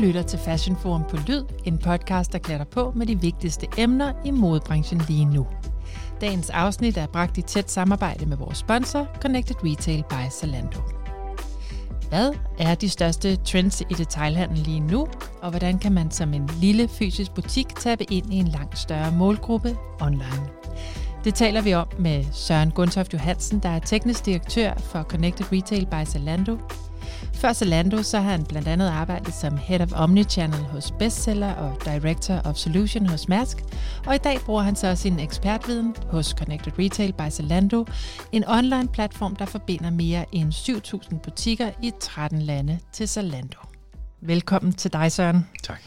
lytter til Fashion Forum på Lyd, en podcast, der klæder på med de vigtigste emner i modebranchen lige nu. Dagens afsnit er bragt i tæt samarbejde med vores sponsor, Connected Retail by Zalando. Hvad er de største trends i detailhandlen lige nu, og hvordan kan man som en lille fysisk butik tabe ind i en langt større målgruppe online? Det taler vi om med Søren Gundtoft Johansen, der er teknisk direktør for Connected Retail by Zalando, før Zalando så har han blandt andet arbejdet som Head of Omnichannel hos Bestseller og Director of Solution hos Mærsk. Og i dag bruger han så sin ekspertviden hos Connected Retail by Zalando, en online platform, der forbinder mere end 7.000 butikker i 13 lande til Zalando. Velkommen til dig, Søren. Tak.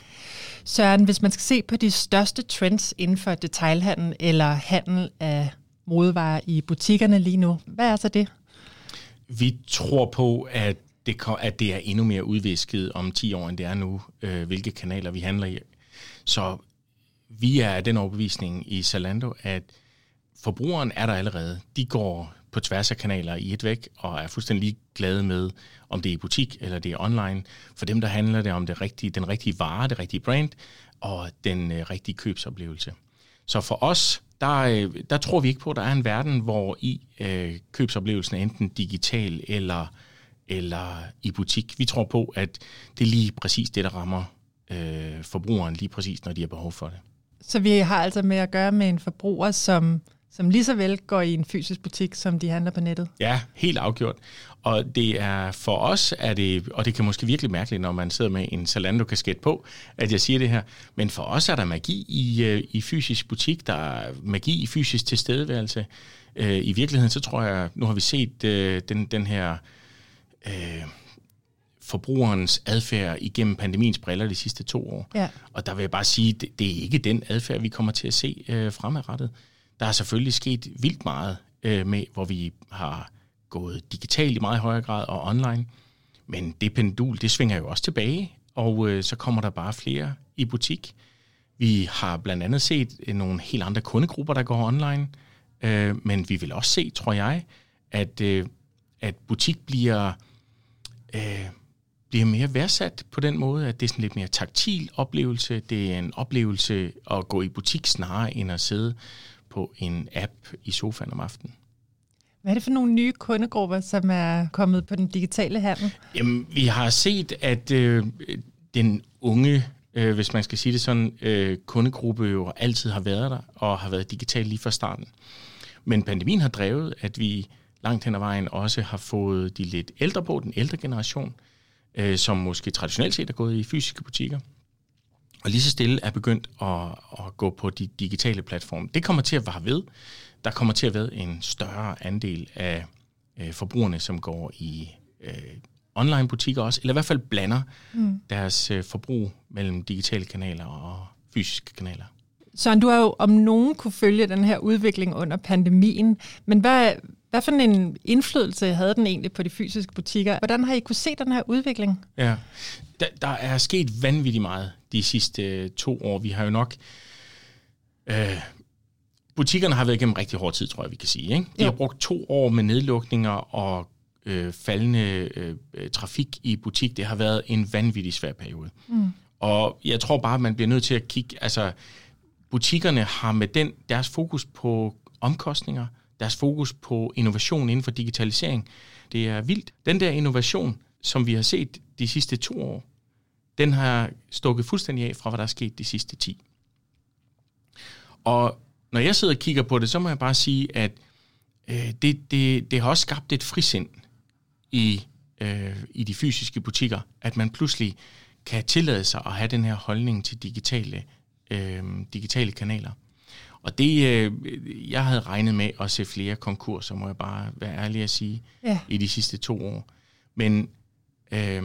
Søren, hvis man skal se på de største trends inden for detailhandel eller handel af modevarer i butikkerne lige nu, hvad er så det? Vi tror på, at det, at det er endnu mere udvisket om 10 år, end det er nu, øh, hvilke kanaler vi handler i. Så vi er af den overbevisning i Zalando, at forbrugeren er der allerede. De går på tværs af kanaler i et væk, og er fuldstændig glade med, om det er i butik eller det er online. For dem, der handler det om det rigtige, den rigtige vare, det rigtige brand, og den øh, rigtige købsoplevelse. Så for os, der, øh, der tror vi ikke på, at der er en verden, hvor i øh, købsoplevelsen er enten digital eller eller i butik. Vi tror på, at det er lige præcis det, der rammer øh, forbrugeren lige præcis, når de har behov for det. Så vi har altså med at gøre med en forbruger, som, som lige så vel går i en fysisk butik, som de handler på nettet? Ja, helt afgjort. Og det er for os, er det, og det kan måske virkelig mærkeligt, når man sidder med en Zalando-kasket på, at jeg siger det her, men for os er der magi i, øh, i fysisk butik, der er magi i fysisk tilstedeværelse. Øh, I virkeligheden, så tror jeg, nu har vi set øh, den, den her øh, forbrugerens adfærd igennem pandemiens briller de sidste to år. Ja. Og der vil jeg bare sige, det, det er ikke den adfærd, vi kommer til at se øh, fremadrettet. Der er selvfølgelig sket vildt meget øh, med, hvor vi har gået digitalt i meget højere grad og online. Men det pendul, det svinger jo også tilbage, og øh, så kommer der bare flere i butik. Vi har blandt andet set øh, nogle helt andre kundegrupper, der går online, øh, men vi vil også se, tror jeg, at, øh, at butik bliver øh, bliver mere værdsat på den måde, at det er sådan lidt mere taktil oplevelse. Det er en oplevelse at gå i butik snarere end at sidde på en app i sofaen om aftenen. Hvad er det for nogle nye kundegrupper, som er kommet på den digitale handel? Jamen, vi har set, at øh, den unge, øh, hvis man skal sige det sådan, øh, kundegruppe jo altid har været der og har været digital lige fra starten. Men pandemien har drevet, at vi langt hen ad vejen også har fået de lidt ældre på, den ældre generation, øh, som måske traditionelt set er gået i fysiske butikker, og lige så stille er begyndt at, at gå på de digitale platforme. Det kommer til at vare ved. Der kommer til at være en større andel af øh, forbrugerne, som går i øh, online butikker også, eller i hvert fald blander mm. deres øh, forbrug mellem digitale kanaler og fysiske kanaler. Søren, du har jo om nogen kunne følge den her udvikling under pandemien, men hvad, hvad for en indflydelse havde den egentlig på de fysiske butikker? Hvordan har I kunne se den her udvikling? Ja, der, der er sket vanvittigt meget de sidste øh, to år. Vi har jo nok... Øh, butikkerne har været igennem rigtig hård tid, tror jeg, vi kan sige. Ikke? De ja. har brugt to år med nedlukninger og øh, faldende øh, trafik i butik. Det har været en vanvittig svær periode. Mm. Og jeg tror bare, at man bliver nødt til at kigge... Altså, butikkerne har med den deres fokus på omkostninger, deres fokus på innovation inden for digitalisering. Det er vildt. Den der innovation, som vi har set de sidste to år, den har stukket fuldstændig af fra, hvad der er sket de sidste 10. Og når jeg sidder og kigger på det, så må jeg bare sige, at øh, det, det, det har også skabt et frisind i, øh, i de fysiske butikker, at man pludselig kan tillade sig at have den her holdning til digitale, øh, digitale kanaler. Og det, øh, jeg havde regnet med at se flere konkurser, må jeg bare være ærlig at sige, ja. i de sidste to år. Men øh,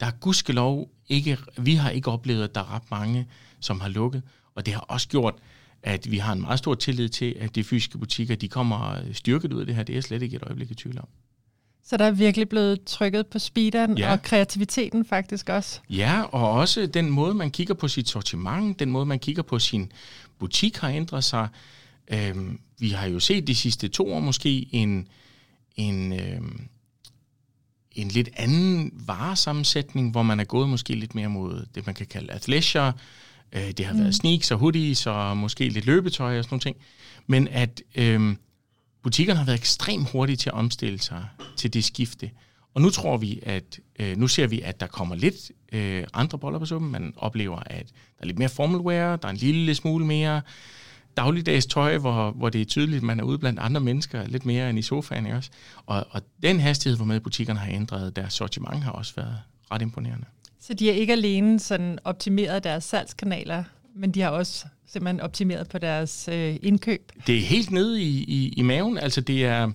der er gudskelov ikke, vi har ikke oplevet, at der er ret mange, som har lukket. Og det har også gjort, at vi har en meget stor tillid til, at de fysiske butikker, de kommer styrket ud af det her. Det er jeg slet ikke et øjeblik i tvivl om. Så der er virkelig blevet trykket på speederen ja. og kreativiteten faktisk også. Ja, og også den måde, man kigger på sit sortiment, den måde, man kigger på sin butik har ændret sig. Øhm, vi har jo set de sidste to år måske en, en, øhm, en lidt anden varesammensætning, hvor man er gået måske lidt mere mod det, man kan kalde athleisure. Øh, det har mm. været sneaks og hoodies og måske lidt løbetøj og sådan nogle ting. Men at øh, butikkerne har været ekstremt hurtige til at omstille sig til det skifte. Og nu tror vi, at øh, nu ser vi, at der kommer lidt øh, andre boller på suppen. Man oplever, at der er lidt mere formal wear, der er en lille smule mere dagligdags tøj, hvor, hvor det er tydeligt, at man er ude blandt andre mennesker lidt mere end i sofaen. Også? Og, og den hastighed, hvor med butikkerne har ændret deres sortiment, har også været ret imponerende. Så de har ikke alene sådan optimeret deres salgskanaler, men de har også simpelthen optimeret på deres øh, indkøb? Det er helt nede i, i, i maven. Altså det er,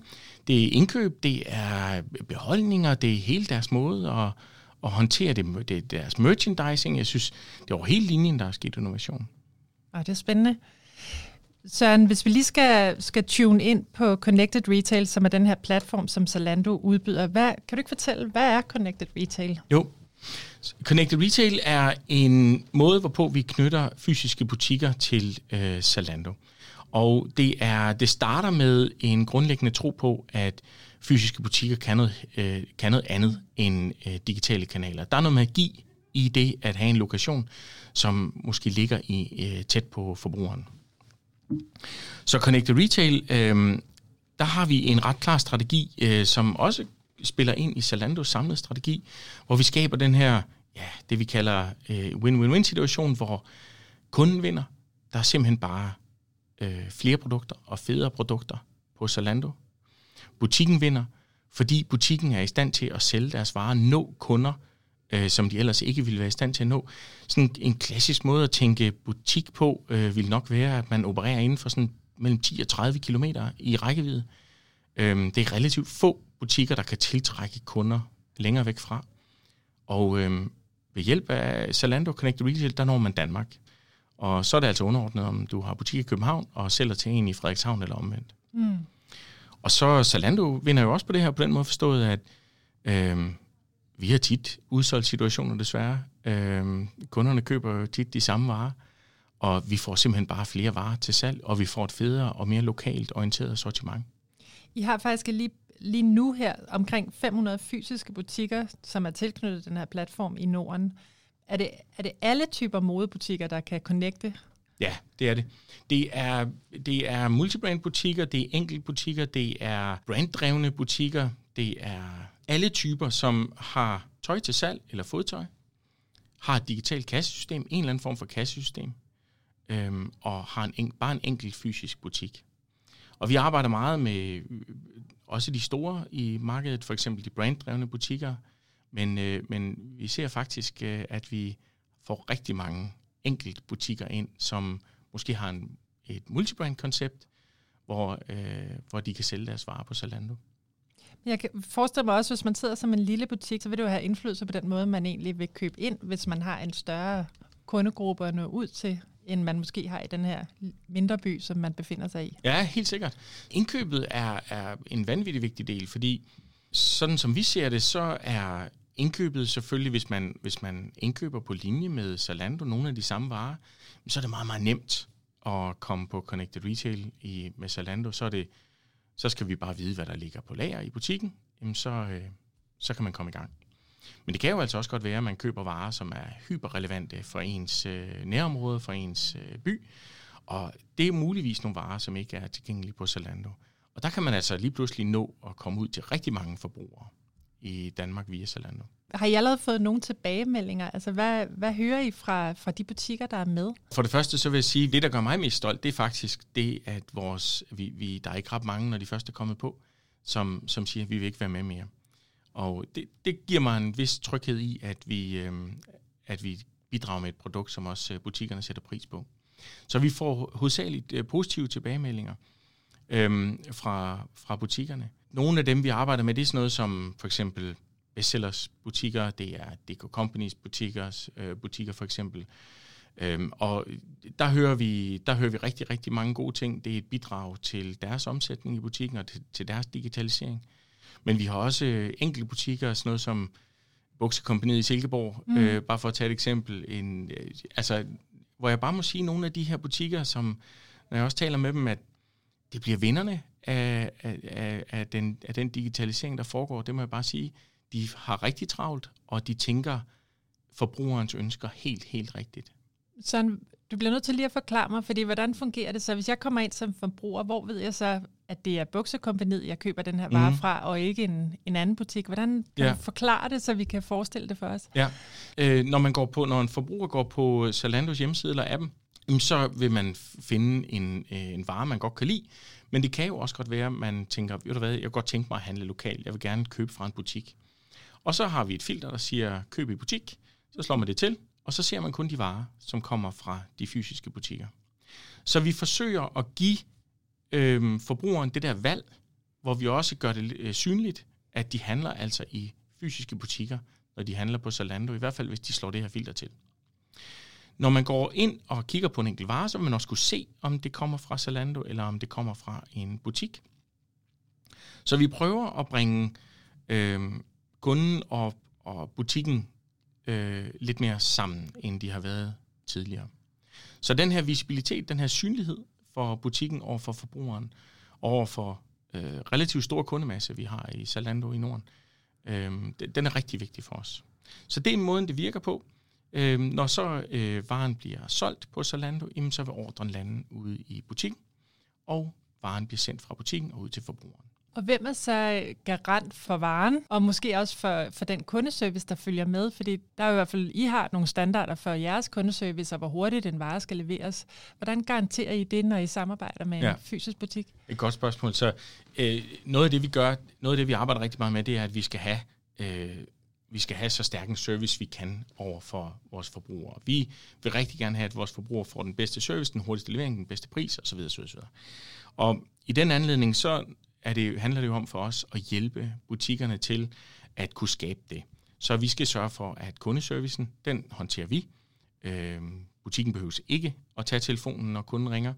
det er indkøb, det er beholdninger, det er hele deres måde at, at håndtere det, det er deres merchandising. Jeg synes, det er over hele linjen, der er sket innovation. Og det er spændende. Søren, hvis vi lige skal, skal tune ind på Connected Retail, som er den her platform, som Zalando udbyder, hvad, kan du ikke fortælle, hvad er Connected Retail? Jo, Connected Retail er en måde, hvorpå vi knytter fysiske butikker til øh, Zalando. Og det, er, det starter med en grundlæggende tro på, at fysiske butikker kan noget, øh, kan noget andet end øh, digitale kanaler. Der er noget magi i det at have en lokation, som måske ligger i øh, tæt på forbrugeren. Så Connected Retail, øh, der har vi en ret klar strategi, øh, som også spiller ind i Zalandos samlede strategi, hvor vi skaber den her, ja, det vi kalder øh, win-win-win situation, hvor kunden vinder. Der er simpelthen bare øh, flere produkter og federe produkter på Zalando. Butikken vinder, fordi butikken er i stand til at sælge deres varer, nå kunder, øh, som de ellers ikke ville være i stand til at nå. Sådan en klassisk måde at tænke butik på øh, vil nok være, at man opererer inden for sådan mellem 10 og 30 km i rækkevidde. Øh, det er relativt få butikker, der kan tiltrække kunder længere væk fra. Og øh, ved hjælp af Zalando Connect Retail, der når man Danmark. Og så er det altså underordnet, om du har butik i København og sælger til en i Frederikshavn eller omvendt. Mm. Og så Zalando vinder jo også på det her på den måde forstået, at øh, vi har tit udsolgt situationer desværre. Øh, kunderne køber jo tit de samme varer, og vi får simpelthen bare flere varer til salg, og vi får et federe og mere lokalt orienteret sortiment. I har faktisk lige, lige nu her omkring 500 fysiske butikker, som er tilknyttet den her platform i Norden. Er det, er det alle typer modebutikker, der kan connecte? Ja, det er det. Det er, det er multibrand-butikker, det er enkelt butikker, det er branddrevne butikker, det er alle typer, som har tøj til salg eller fodtøj, har et digitalt kassesystem, en eller anden form for kassesystem, øhm, og har en, bare en enkelt fysisk butik. Og vi arbejder meget med øh, også de store i markedet, for eksempel de branddrevne butikker, men, øh, men vi ser faktisk, øh, at vi får rigtig mange enkelt butikker ind, som måske har en, et multibrand-koncept, hvor, øh, hvor de kan sælge deres varer på Zalando. Jeg kan forestille mig også, hvis man sidder som en lille butik, så vil det jo have indflydelse på den måde, man egentlig vil købe ind, hvis man har en større kundegruppe at nå ud til, end man måske har i den her mindre by, som man befinder sig i. Ja, helt sikkert. Indkøbet er, er en vanvittig vigtig del, fordi sådan som vi ser det, så er indkøbet selvfølgelig, hvis man, hvis man indkøber på linje med Zalando, nogle af de samme varer, så er det meget, meget nemt at komme på Connected Retail i, med Zalando. Så, er det, så skal vi bare vide, hvad der ligger på lager i butikken. Jamen så, øh, så kan man komme i gang. Men det kan jo altså også godt være, at man køber varer, som er hyperrelevante for ens øh, nærområde, for ens øh, by. Og det er muligvis nogle varer, som ikke er tilgængelige på Zalando. Og der kan man altså lige pludselig nå at komme ud til rigtig mange forbrugere i Danmark via Zalando. Har I allerede fået nogle tilbagemeldinger? Altså, hvad, hvad hører I fra, fra de butikker, der er med? For det første, så vil jeg sige, at det, der gør mig mest stolt, det er faktisk det, at vores, vi, vi, der er ikke ret mange, når de første er kommet på, som, som siger, at vi vil ikke være med mere. Og det, det giver mig en vis tryghed i, at vi, øh, at vi bidrager med et produkt, som også øh, butikkerne sætter pris på. Så vi får hovedsageligt øh, positive tilbagemeldinger øh, fra, fra butikkerne. Nogle af dem, vi arbejder med, det er sådan noget som for eksempel bestsellers butikker, det er DK Companies butikker, øh, butikker for eksempel. Øhm, og der hører, vi, der hører vi rigtig, rigtig mange gode ting. Det er et bidrag til deres omsætning i butikken og til, til deres digitalisering. Men vi har også øh, enkelte butikker, sådan noget som Buksekompaniet i Silkeborg, mm. øh, bare for at tage et eksempel. En, øh, altså, hvor jeg bare må sige, nogle af de her butikker, som, når jeg også taler med dem, at det bliver vinderne af, af, af, den, af den digitalisering, der foregår, det må jeg bare sige, de har rigtig travlt, og de tænker forbrugerens ønsker helt, helt rigtigt. Så du bliver nødt til lige at forklare mig, fordi hvordan fungerer det så? Hvis jeg kommer ind som forbruger, hvor ved jeg så, at det er buksekompaniet, jeg køber den her vare mm. fra, og ikke en, en anden butik? Hvordan kan ja. du forklare det, så vi kan forestille det for os? Ja, øh, når man går på, når en forbruger går på Zalandos hjemmeside eller appen, så vil man finde en, øh, en vare, man godt kan lide. Men det kan jo også godt være, at man tænker, ved du hvad, jeg kan godt tænke mig at handle lokalt. Jeg vil gerne købe fra en butik. Og så har vi et filter, der siger, køb i butik. Så slår man det til, og så ser man kun de varer, som kommer fra de fysiske butikker. Så vi forsøger at give øh, forbrugeren det der valg, hvor vi også gør det øh, synligt, at de handler altså i fysiske butikker, når de handler på Zalando, i hvert fald hvis de slår det her filter til. Når man går ind og kigger på en enkelt vare, så vil man også kunne se, om det kommer fra Zalando, eller om det kommer fra en butik. Så vi prøver at bringe øh, kunden og, og butikken øh, lidt mere sammen, end de har været tidligere. Så den her visibilitet, den her synlighed for butikken over for forbrugeren, over for øh, relativt stor kundemasse, vi har i Zalando i Norden, øh, den er rigtig vigtig for os. Så det er måden, det virker på. Øh, når så øh, varen bliver solgt på Zalando, jamen, så vil ordren lande ude i butikken, og varen bliver sendt fra butikken og ud til forbrugeren. Og hvem er så garant for varen, og måske også for, for den kundeservice, der følger med? Fordi der er i hvert fald, I har nogle standarder for jeres kundeservice, og hvor hurtigt en vare skal leveres. Hvordan garanterer I det, når I samarbejder med ja. en fysisk butik? Et godt spørgsmål. Så øh, noget af det, vi gør, noget af det, vi arbejder rigtig meget med, det er, at vi skal have øh, vi skal have så stærk en service, vi kan over for vores forbrugere. Vi vil rigtig gerne have, at vores forbrugere får den bedste service, den hurtigste levering, den bedste pris osv. osv. Og i den anledning, så er det, handler det jo om for os at hjælpe butikkerne til at kunne skabe det. Så vi skal sørge for, at kundeservicen, den håndterer vi. Øh, butikken behøves ikke at tage telefonen, når kunden ringer.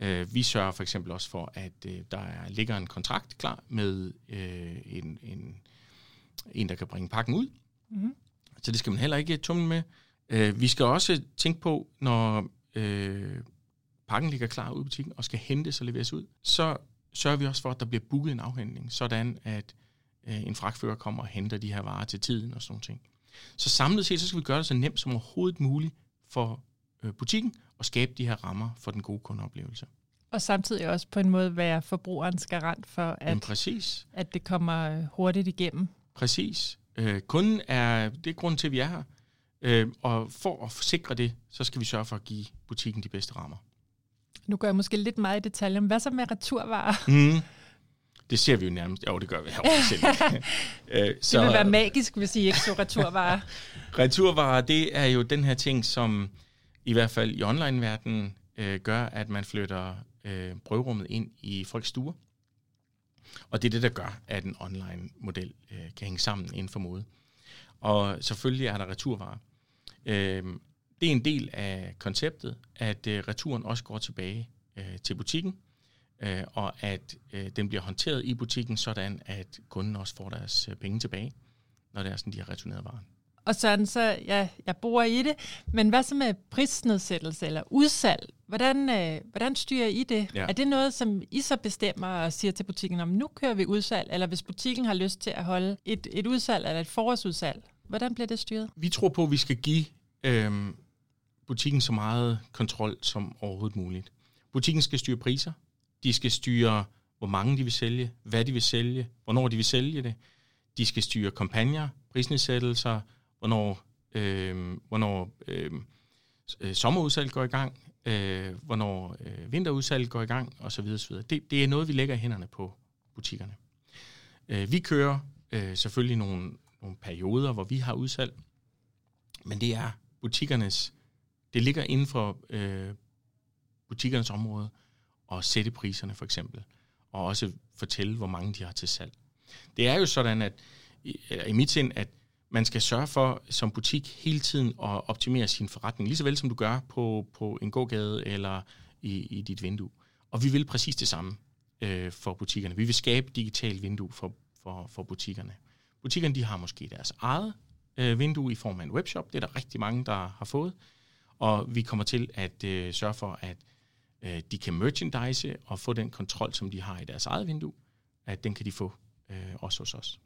Øh, vi sørger for eksempel også for, at øh, der er, ligger en kontrakt klar med øh, en, en, en, der kan bringe pakken ud. Mm-hmm. Så det skal man heller ikke tumle med. Øh, vi skal også tænke på, når øh, pakken ligger klar ude i butikken og skal hentes og leveres ud, så sørger vi også for, at der bliver booket en afhentning, sådan at øh, en fragtfører kommer og henter de her varer til tiden og sådan noget. Så samlet set, så skal vi gøre det så nemt som overhovedet muligt for øh, butikken at skabe de her rammer for den gode kundeoplevelse. Og samtidig også på en måde være forbrugerens garant for, at, præcis. at det kommer hurtigt igennem. Præcis. Øh, kunden er, det er grunden til, at vi er her. Øh, og for at sikre det, så skal vi sørge for at give butikken de bedste rammer. Nu går jeg måske lidt meget i detaljer, men hvad så med returvarer? Mm. Det ser vi jo nærmest. Jo, det gør vi her øh, så, det vil være magisk, hvis I ikke så returvarer. returvarer, det er jo den her ting, som i hvert fald i online-verdenen øh, gør, at man flytter øh, brøvrummet ind i folks stuer. Og det er det, der gør, at en online-model øh, kan hænge sammen inden for mode. Og selvfølgelig er der returvarer. Øh, det er en del af konceptet, at øh, returen også går tilbage øh, til butikken, øh, og at øh, den bliver håndteret i butikken, sådan at kunden også får deres øh, penge tilbage, når det er sådan, de har returneret varen. Og sådan så, ja, jeg bor i det, men hvad så med prisnedsættelse eller udsalg? Hvordan, øh, hvordan styrer I det? Ja. Er det noget, som I så bestemmer og siger til butikken, om nu kører vi udsalg, eller hvis butikken har lyst til at holde et, et udsalg eller et forårsudsalg? Hvordan bliver det styret? Vi tror på, at vi skal give øh, butikken så meget kontrol som overhovedet muligt. Butikken skal styre priser, de skal styre, hvor mange de vil sælge, hvad de vil sælge, hvornår de vil sælge det. De skal styre kampagner, prisnedsættelser, hvornår, øh, hvornår øh, øh sommerudsalg går i gang, øh, hvornår øh, vinterudsalg går i gang, osv. osv. Det, det er noget, vi lægger i hænderne på butikkerne. Øh, vi kører øh, selvfølgelig nogle, nogle perioder, hvor vi har udsalg, men det er butikkernes det ligger inden for øh, butikkernes område at sætte priserne for eksempel, og også fortælle, hvor mange de har til salg. Det er jo sådan, at i, i mit sind, at man skal sørge for som butik hele tiden at optimere sin forretning, lige så vel som du gør på, på en gågade eller i, i dit vindue. Og vi vil præcis det samme øh, for butikkerne. Vi vil skabe digitalt vindue for, for, for butikkerne. Butikkerne de har måske deres eget øh, vindue i form af en webshop. Det er der rigtig mange, der har fået. Og vi kommer til at øh, sørge for, at øh, de kan merchandise og få den kontrol, som de har i deres eget vindue, at den kan de få øh, også hos os.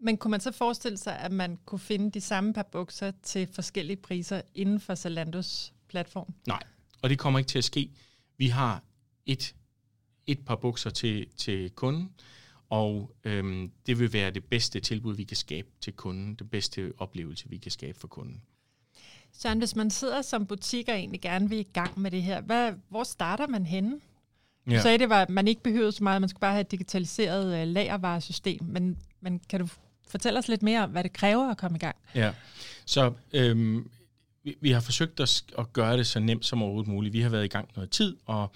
Men kunne man så forestille sig, at man kunne finde de samme par bukser til forskellige priser inden for Zalandos platform? Nej, og det kommer ikke til at ske. Vi har et, et par bukser til, til kunden, og øhm, det vil være det bedste tilbud, vi kan skabe til kunden, det bedste oplevelse, vi kan skabe for kunden. Søren, hvis man sidder som butik og egentlig gerne vil i gang med det her, hvad, hvor starter man henne? Ja. Du sagde, det var, at man ikke behøvede så meget, man skulle bare have et digitaliseret uh, lagervaresystem, men, men kan du fortælle os lidt mere om, hvad det kræver at komme i gang? Ja, så øhm, vi, vi har forsøgt at, at gøre det så nemt som overhovedet muligt. Vi har været i gang noget tid, og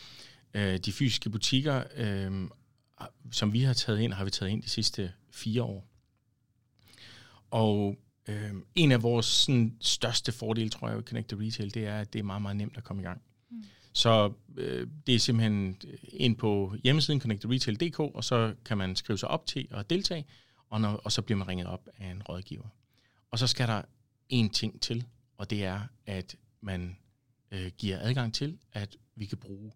øh, de fysiske butikker, øh, som vi har taget ind, har vi taget ind de sidste fire år. Og øh, en af vores sådan, største fordele, tror jeg, ved Connected Retail, det er, at det er meget, meget nemt at komme i gang. Mm. Så øh, det er simpelthen ind på hjemmesiden connectedretail.dk, og så kan man skrive sig op til at deltage, og, når, og så bliver man ringet op af en rådgiver. Og så skal der en ting til, og det er, at man øh, giver adgang til, at vi kan bruge,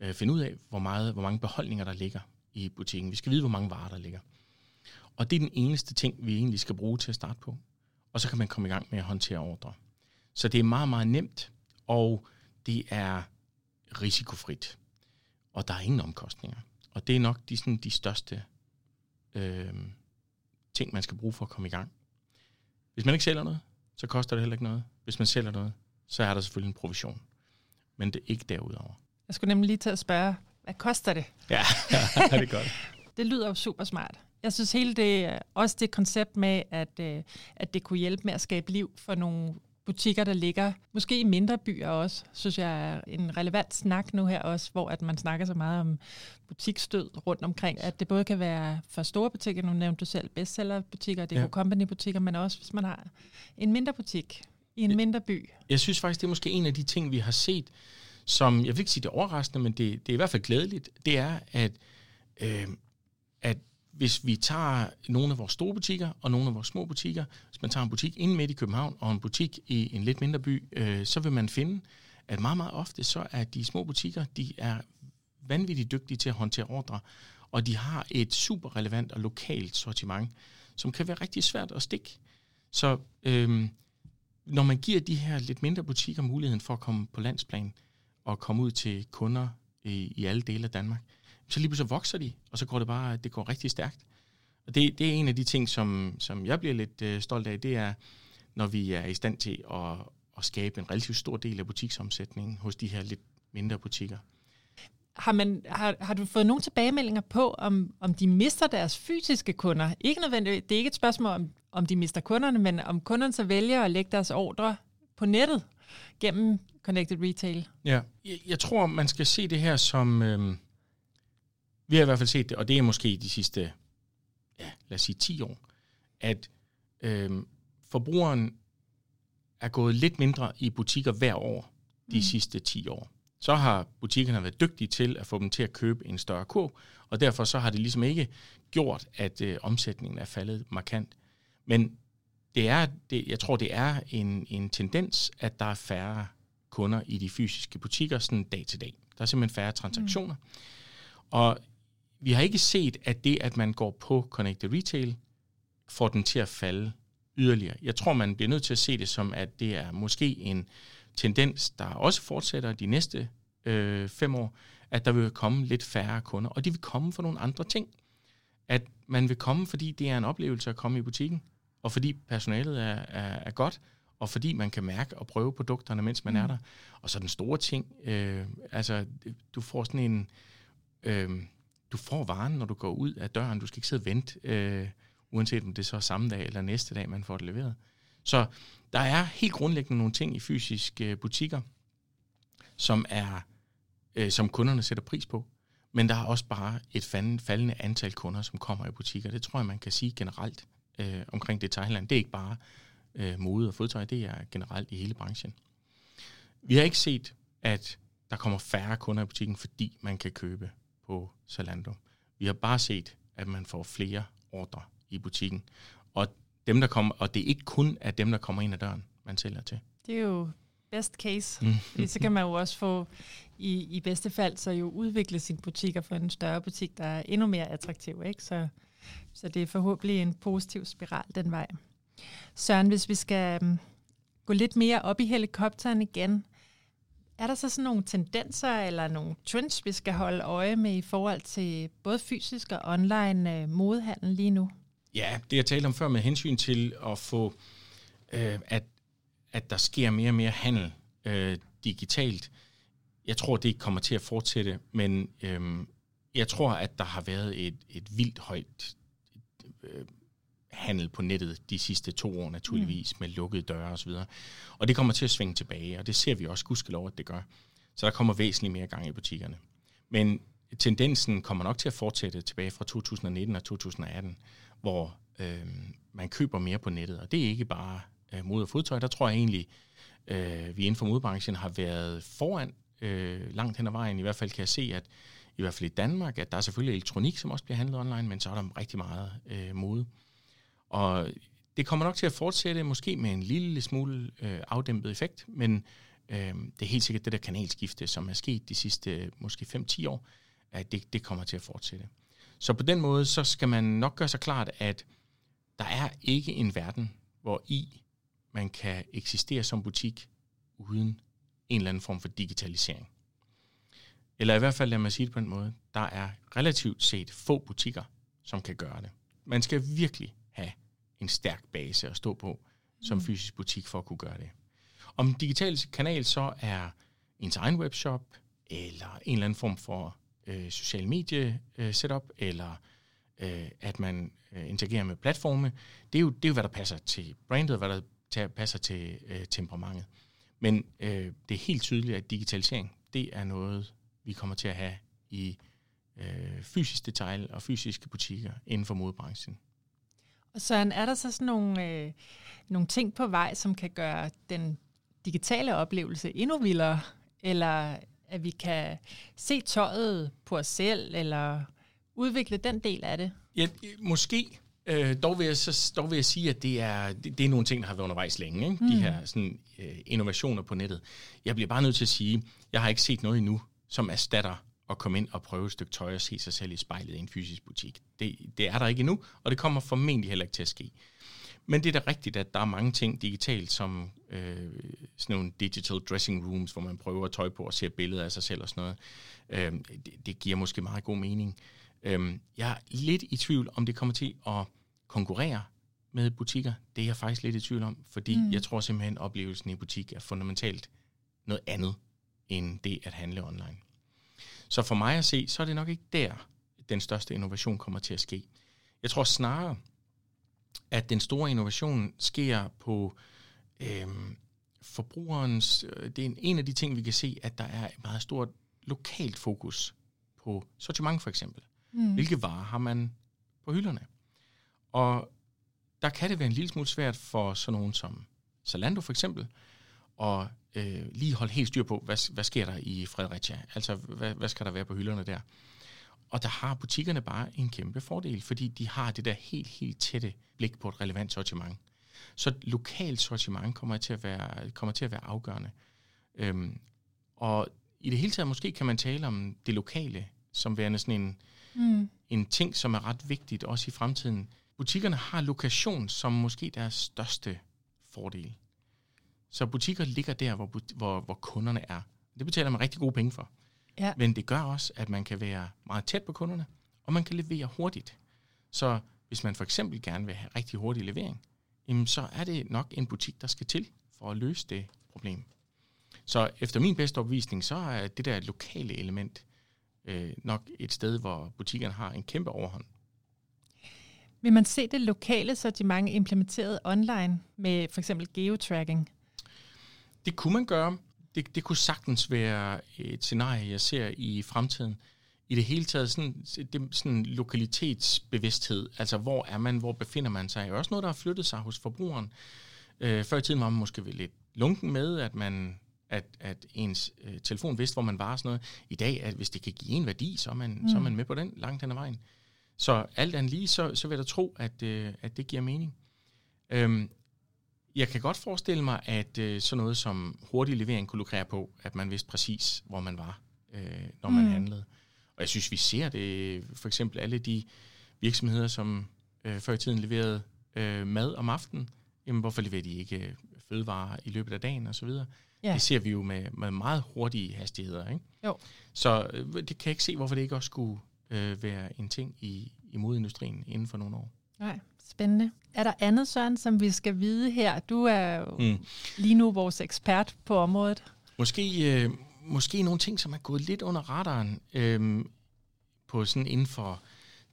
øh, finde ud af, hvor, meget, hvor mange beholdninger der ligger i butikken. Vi skal vide, hvor mange varer der ligger. Og det er den eneste ting, vi egentlig skal bruge til at starte på. Og så kan man komme i gang med at håndtere ordre. Så det er meget, meget nemt, og det er risikofrit. Og der er ingen omkostninger. Og det er nok de, sådan, de største øh, ting, man skal bruge for at komme i gang. Hvis man ikke sælger noget, så koster det heller ikke noget. Hvis man sælger noget, så er der selvfølgelig en provision. Men det er ikke derudover. Jeg skulle nemlig lige til at spørge, hvad koster det? Ja, det er godt. det lyder jo super smart. Jeg synes hele det, også det koncept med, at, øh, at det kunne hjælpe med at skabe liv for nogle butikker, der ligger måske i mindre byer også, synes jeg er en relevant snak nu her også, hvor at man snakker så meget om butikstød rundt omkring, at det både kan være for store butikker, nu nævnte du selv bestsellerbutikker, det er ja. company-butikker, men også hvis man har en mindre butik i en mindre by. Jeg synes faktisk, det er måske en af de ting, vi har set, som, jeg vil ikke sige det overraskende, men det, det er i hvert fald glædeligt, det er, at, øh, at hvis vi tager nogle af vores store butikker og nogle af vores små butikker, hvis man tager en butik inde midt i København og en butik i en lidt mindre by, øh, så vil man finde, at meget, meget ofte så er de små butikker, de er vanvittigt dygtige til at håndtere ordre, og de har et super relevant og lokalt sortiment, som kan være rigtig svært at stikke. Så øh, når man giver de her lidt mindre butikker muligheden for at komme på landsplan og komme ud til kunder i, i alle dele af Danmark, så lige pludselig vokser de, og så går det bare, det går rigtig stærkt. Og det, det er en af de ting, som, som jeg bliver lidt øh, stolt af, det er, når vi er i stand til at, at skabe en relativt stor del af butiksomsætningen hos de her lidt mindre butikker. Har, man, har, har du fået nogle tilbagemeldinger på, om, om de mister deres fysiske kunder? Ikke nødvendigt, det er ikke et spørgsmål om, om de mister kunderne, men om kunderne så vælger at lægge deres ordre på nettet gennem Connected Retail? Ja, jeg, jeg tror, man skal se det her som... Øh, vi har i hvert fald set det, og det er måske de sidste, ja, lad os sige 10 år, at øh, forbrugeren er gået lidt mindre i butikker hver år de mm. sidste 10 år. Så har butikkerne været dygtige til at få dem til at købe en større kurv, og derfor så har det ligesom ikke gjort, at øh, omsætningen er faldet markant. Men det er, det, jeg tror, det er en, en tendens, at der er færre kunder i de fysiske butikker sådan dag til dag. Der er simpelthen færre transaktioner. Mm. Og vi har ikke set, at det, at man går på Connected Retail, får den til at falde yderligere. Jeg tror, man bliver nødt til at se det som, at det er måske en tendens, der også fortsætter de næste øh, fem år, at der vil komme lidt færre kunder, og de vil komme for nogle andre ting. At man vil komme, fordi det er en oplevelse at komme i butikken, og fordi personalet er, er, er godt, og fordi man kan mærke og prøve produkterne, mens man mm. er der. Og så den store ting, øh, altså du får sådan en... Øh, du får varen, når du går ud af døren. Du skal ikke sidde og vente, øh, uanset om det så er samme dag eller næste dag, man får det leveret. Så der er helt grundlæggende nogle ting i fysiske øh, butikker, som er øh, som kunderne sætter pris på. Men der er også bare et faldende antal kunder, som kommer i butikker. Det tror jeg, man kan sige generelt øh, omkring detaljland. Det er ikke bare øh, mode og fodtøj, det er generelt i hele branchen. Vi har ikke set, at der kommer færre kunder i butikken, fordi man kan købe på Zalando. Vi har bare set, at man får flere ordre i butikken. Og, dem, der kommer, og det er ikke kun af dem, der kommer ind ad døren, man sælger til. Det er jo best case. Mm. Fordi så kan man jo også få, i, i bedste fald, så jo udvikle sin butik og få en større butik, der er endnu mere attraktiv. Ikke? Så, Så det er forhåbentlig en positiv spiral den vej. Søren, hvis vi skal øhm, gå lidt mere op i helikopteren igen, er der så sådan nogle tendenser eller nogle trends, vi skal holde øje med i forhold til både fysisk og online øh, modehandel lige nu? Ja, det jeg talte om før med hensyn til at få, øh, at, at der sker mere og mere handel øh, digitalt. Jeg tror, det kommer til at fortsætte, men øh, jeg tror, at der har været et, et vildt højt øh, handel på nettet de sidste to år naturligvis, mm. med lukkede døre osv. Og det kommer til at svinge tilbage, og det ser vi også gudskelov, at det gør. Så der kommer væsentligt mere gang i butikkerne. Men tendensen kommer nok til at fortsætte tilbage fra 2019 og 2018, hvor øh, man køber mere på nettet. Og det er ikke bare øh, mod- og fodtøj. Der tror jeg egentlig, øh, vi inden for modebranchen har været foran øh, langt hen ad vejen. I hvert fald kan jeg se, at i hvert fald i Danmark, at der er selvfølgelig elektronik, som også bliver handlet online, men så er der rigtig meget øh, mode. Og det kommer nok til at fortsætte, måske med en lille smule øh, afdæmpet effekt, men øh, det er helt sikkert det der kanalskifte, som er sket de sidste måske 5-10 år, at det, det kommer til at fortsætte. Så på den måde, så skal man nok gøre sig klart, at der er ikke en verden, hvor i man kan eksistere som butik uden en eller anden form for digitalisering. Eller i hvert fald, lad mig sige det på den måde, der er relativt set få butikker, som kan gøre det. Man skal virkelig have en stærk base at stå på som mm. fysisk butik for at kunne gøre det. Om den digitale kanal så er ens egen webshop, eller en eller anden form for øh, social medie øh, setup, eller øh, at man øh, interagerer med platforme, det er, jo, det er jo, hvad der passer til brandet, hvad der passer til øh, temperamentet. Men øh, det er helt tydeligt, at digitalisering, det er noget, vi kommer til at have i øh, fysisk detail og fysiske butikker inden for modebranchen. Og Søren, er der så sådan nogle, øh, nogle ting på vej, som kan gøre den digitale oplevelse endnu vildere? Eller at vi kan se tøjet på os selv, eller udvikle den del af det? Ja, måske. Øh, dog, vil jeg så, dog vil jeg sige, at det er, det, det er nogle ting, der har været undervejs længe. Ikke? Mm. De her sådan, øh, innovationer på nettet. Jeg bliver bare nødt til at sige, jeg har ikke set noget endnu, som erstatter at komme ind og prøve et stykke tøj og se sig selv i spejlet i en fysisk butik. Det, det er der ikke endnu, og det kommer formentlig heller ikke til at ske. Men det er da rigtigt, at der er mange ting digitalt, som øh, sådan nogle digital dressing rooms, hvor man prøver tøj på og ser billeder af sig selv og sådan noget. Øh, det, det giver måske meget god mening. Øh, jeg er lidt i tvivl, om det kommer til at konkurrere med butikker. Det er jeg faktisk lidt i tvivl om, fordi mm. jeg tror simpelthen, at oplevelsen i butik er fundamentalt noget andet, end det at handle online. Så for mig at se, så er det nok ikke der, den største innovation kommer til at ske. Jeg tror snarere, at den store innovation sker på øhm, forbrugerens... Øh, det er en af de ting, vi kan se, at der er et meget stort lokalt fokus på sortiment for eksempel. Mm. Hvilke varer har man på hylderne? Og der kan det være en lille smule svært for sådan nogen som Zalando for eksempel, at øh, lige holde helt styr på, hvad, hvad sker der i Fredericia? Altså, hvad, hvad skal der være på hylderne der? Og der har butikkerne bare en kæmpe fordel, fordi de har det der helt, helt tætte blik på et relevant sortiment. Så lokalt sortiment kommer til at være, kommer til at være afgørende. Øhm, og i det hele taget måske kan man tale om det lokale, som værende sådan en, mm. en ting, som er ret vigtigt også i fremtiden. Butikkerne har lokation som måske deres største fordel. Så butikker ligger der, hvor, hvor, hvor kunderne er. Det betaler man rigtig gode penge for. Ja. Men det gør også, at man kan være meget tæt på kunderne, og man kan levere hurtigt. Så hvis man for eksempel gerne vil have rigtig hurtig levering, jamen så er det nok en butik, der skal til for at løse det problem. Så efter min bedste opvisning, så er det der lokale element øh, nok et sted, hvor butikkerne har en kæmpe overhånd. Vil man se det lokale sortiment implementeret online med for eksempel geotracking? Det kunne man gøre. Det, det kunne sagtens være et scenarie, jeg ser i fremtiden. I det hele taget sådan, det, sådan lokalitetsbevidsthed. Altså, hvor er man? Hvor befinder man sig? Er også noget, der har flyttet sig hos forbrugeren. Øh, før i tiden var man måske lidt lunken med, at man at, at ens øh, telefon vidste, hvor man var og sådan noget. I dag, at hvis det kan give en værdi, så er man, mm. så er man med på den langt hen ad vejen. Så alt andet lige, så, så vil jeg da tro, at, øh, at det giver mening. Øhm, jeg kan godt forestille mig, at øh, sådan noget som hurtig levering kunne lukrere på, at man vidste præcis, hvor man var, øh, når man mm. handlede. Og jeg synes, vi ser det, for eksempel alle de virksomheder, som øh, før i tiden leverede øh, mad om aftenen, jamen hvorfor leverer de ikke øh, fødevarer i løbet af dagen osv.? Ja. Det ser vi jo med, med meget hurtige hastigheder. Ikke? Jo. Så øh, det kan jeg ikke se, hvorfor det ikke også skulle øh, være en ting i, i modindustrien inden for nogle år. Nej, spændende. Er der andet, Søren, som vi skal vide her? Du er jo mm. lige nu vores ekspert på området. Måske, øh, måske nogle ting, som er gået lidt under radaren øh, på sådan inden for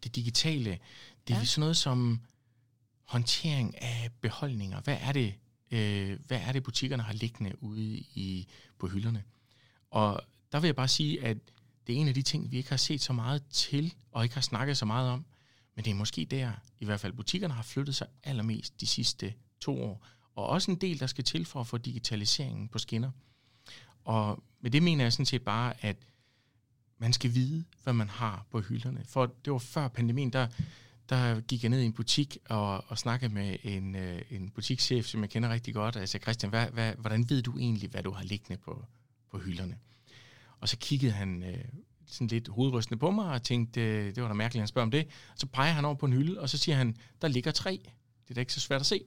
det digitale. Det er ja. sådan noget som håndtering af beholdninger. Hvad er det, øh, hvad er det butikkerne har liggende ude i, på hylderne? Og der vil jeg bare sige, at det er en af de ting, vi ikke har set så meget til, og ikke har snakket så meget om. Men det er måske der, i hvert fald butikkerne har flyttet sig allermest de sidste to år. Og også en del, der skal til for at få digitaliseringen på skinner. Og med det mener jeg sådan set bare, at man skal vide, hvad man har på hylderne. For det var før pandemien, der, der gik jeg ned i en butik og, og snakkede med en, øh, en butikschef, som jeg kender rigtig godt, og jeg sagde, Christian, hvad, hvad, hvordan ved du egentlig, hvad du har liggende på, på hylderne? Og så kiggede han øh, sådan lidt hovedrystende på mig og tænkte, øh, det var da mærkeligt, at han spørger om det. Så peger han over på en hylde, og så siger han, der ligger tre. Det er da ikke så svært at se.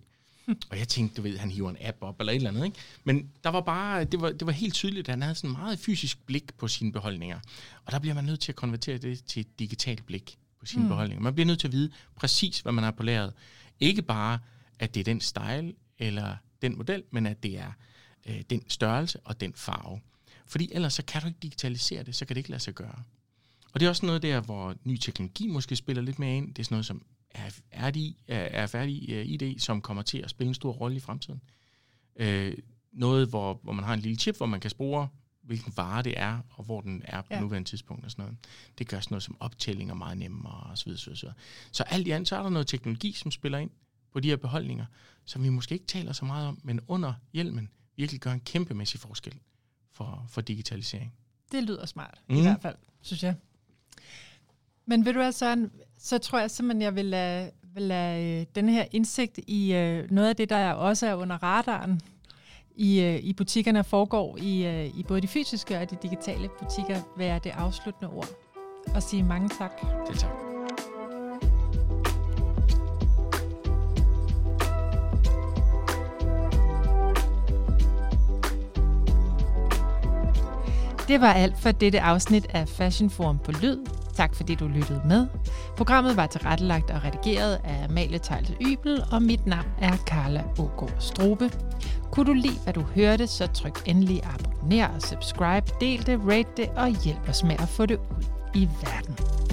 og jeg tænkte, du ved, han hiver en app op eller et eller andet. Ikke? Men der var bare, det var, det var helt tydeligt, at han havde sådan meget fysisk blik på sine beholdninger. Og der bliver man nødt til at konvertere det til et digitalt blik på sine mm. beholdninger. Man bliver nødt til at vide præcis, hvad man har på lageret. Ikke bare, at det er den style eller den model, men at det er øh, den størrelse og den farve. Fordi ellers så kan du ikke digitalisere det, så kan det ikke lade sig gøre. Og det er også noget der, hvor ny teknologi måske spiller lidt mere ind. Det er sådan noget som færdig uh, ID, som kommer til at spille en stor rolle i fremtiden. Uh, noget, hvor, hvor man har en lille chip, hvor man kan spore, hvilken vare det er, og hvor den er på ja. nuværende tidspunkt og sådan noget. Det gør sådan noget som optællinger meget nemmere og så videre, så videre. Så alt i alt, så er der noget teknologi, som spiller ind på de her beholdninger, som vi måske ikke taler så meget om, men under hjelmen virkelig gør en kæmpemæssig forskel for, for digitalisering. Det lyder smart, mm. i hvert fald, synes jeg. Men ved du hvad, Søren, så tror jeg simpelthen, jeg vil lade, vil lade øh, den her indsigt i øh, noget af det, der også er under radaren i, øh, i butikkerne foregår i, øh, i både de fysiske og de digitale butikker, være det afsluttende ord. Og sige mange tak. Det tak. Det var alt for dette afsnit af Fashion Forum på Lyd. Tak fordi du lyttede med. Programmet var tilrettelagt og redigeret af Amalie Tejlte Ybel, og mit navn er Carla Ågaard Strobe. Kunne du lide, hvad du hørte, så tryk endelig abonner og subscribe, del det, rate det og hjælp os med at få det ud i verden.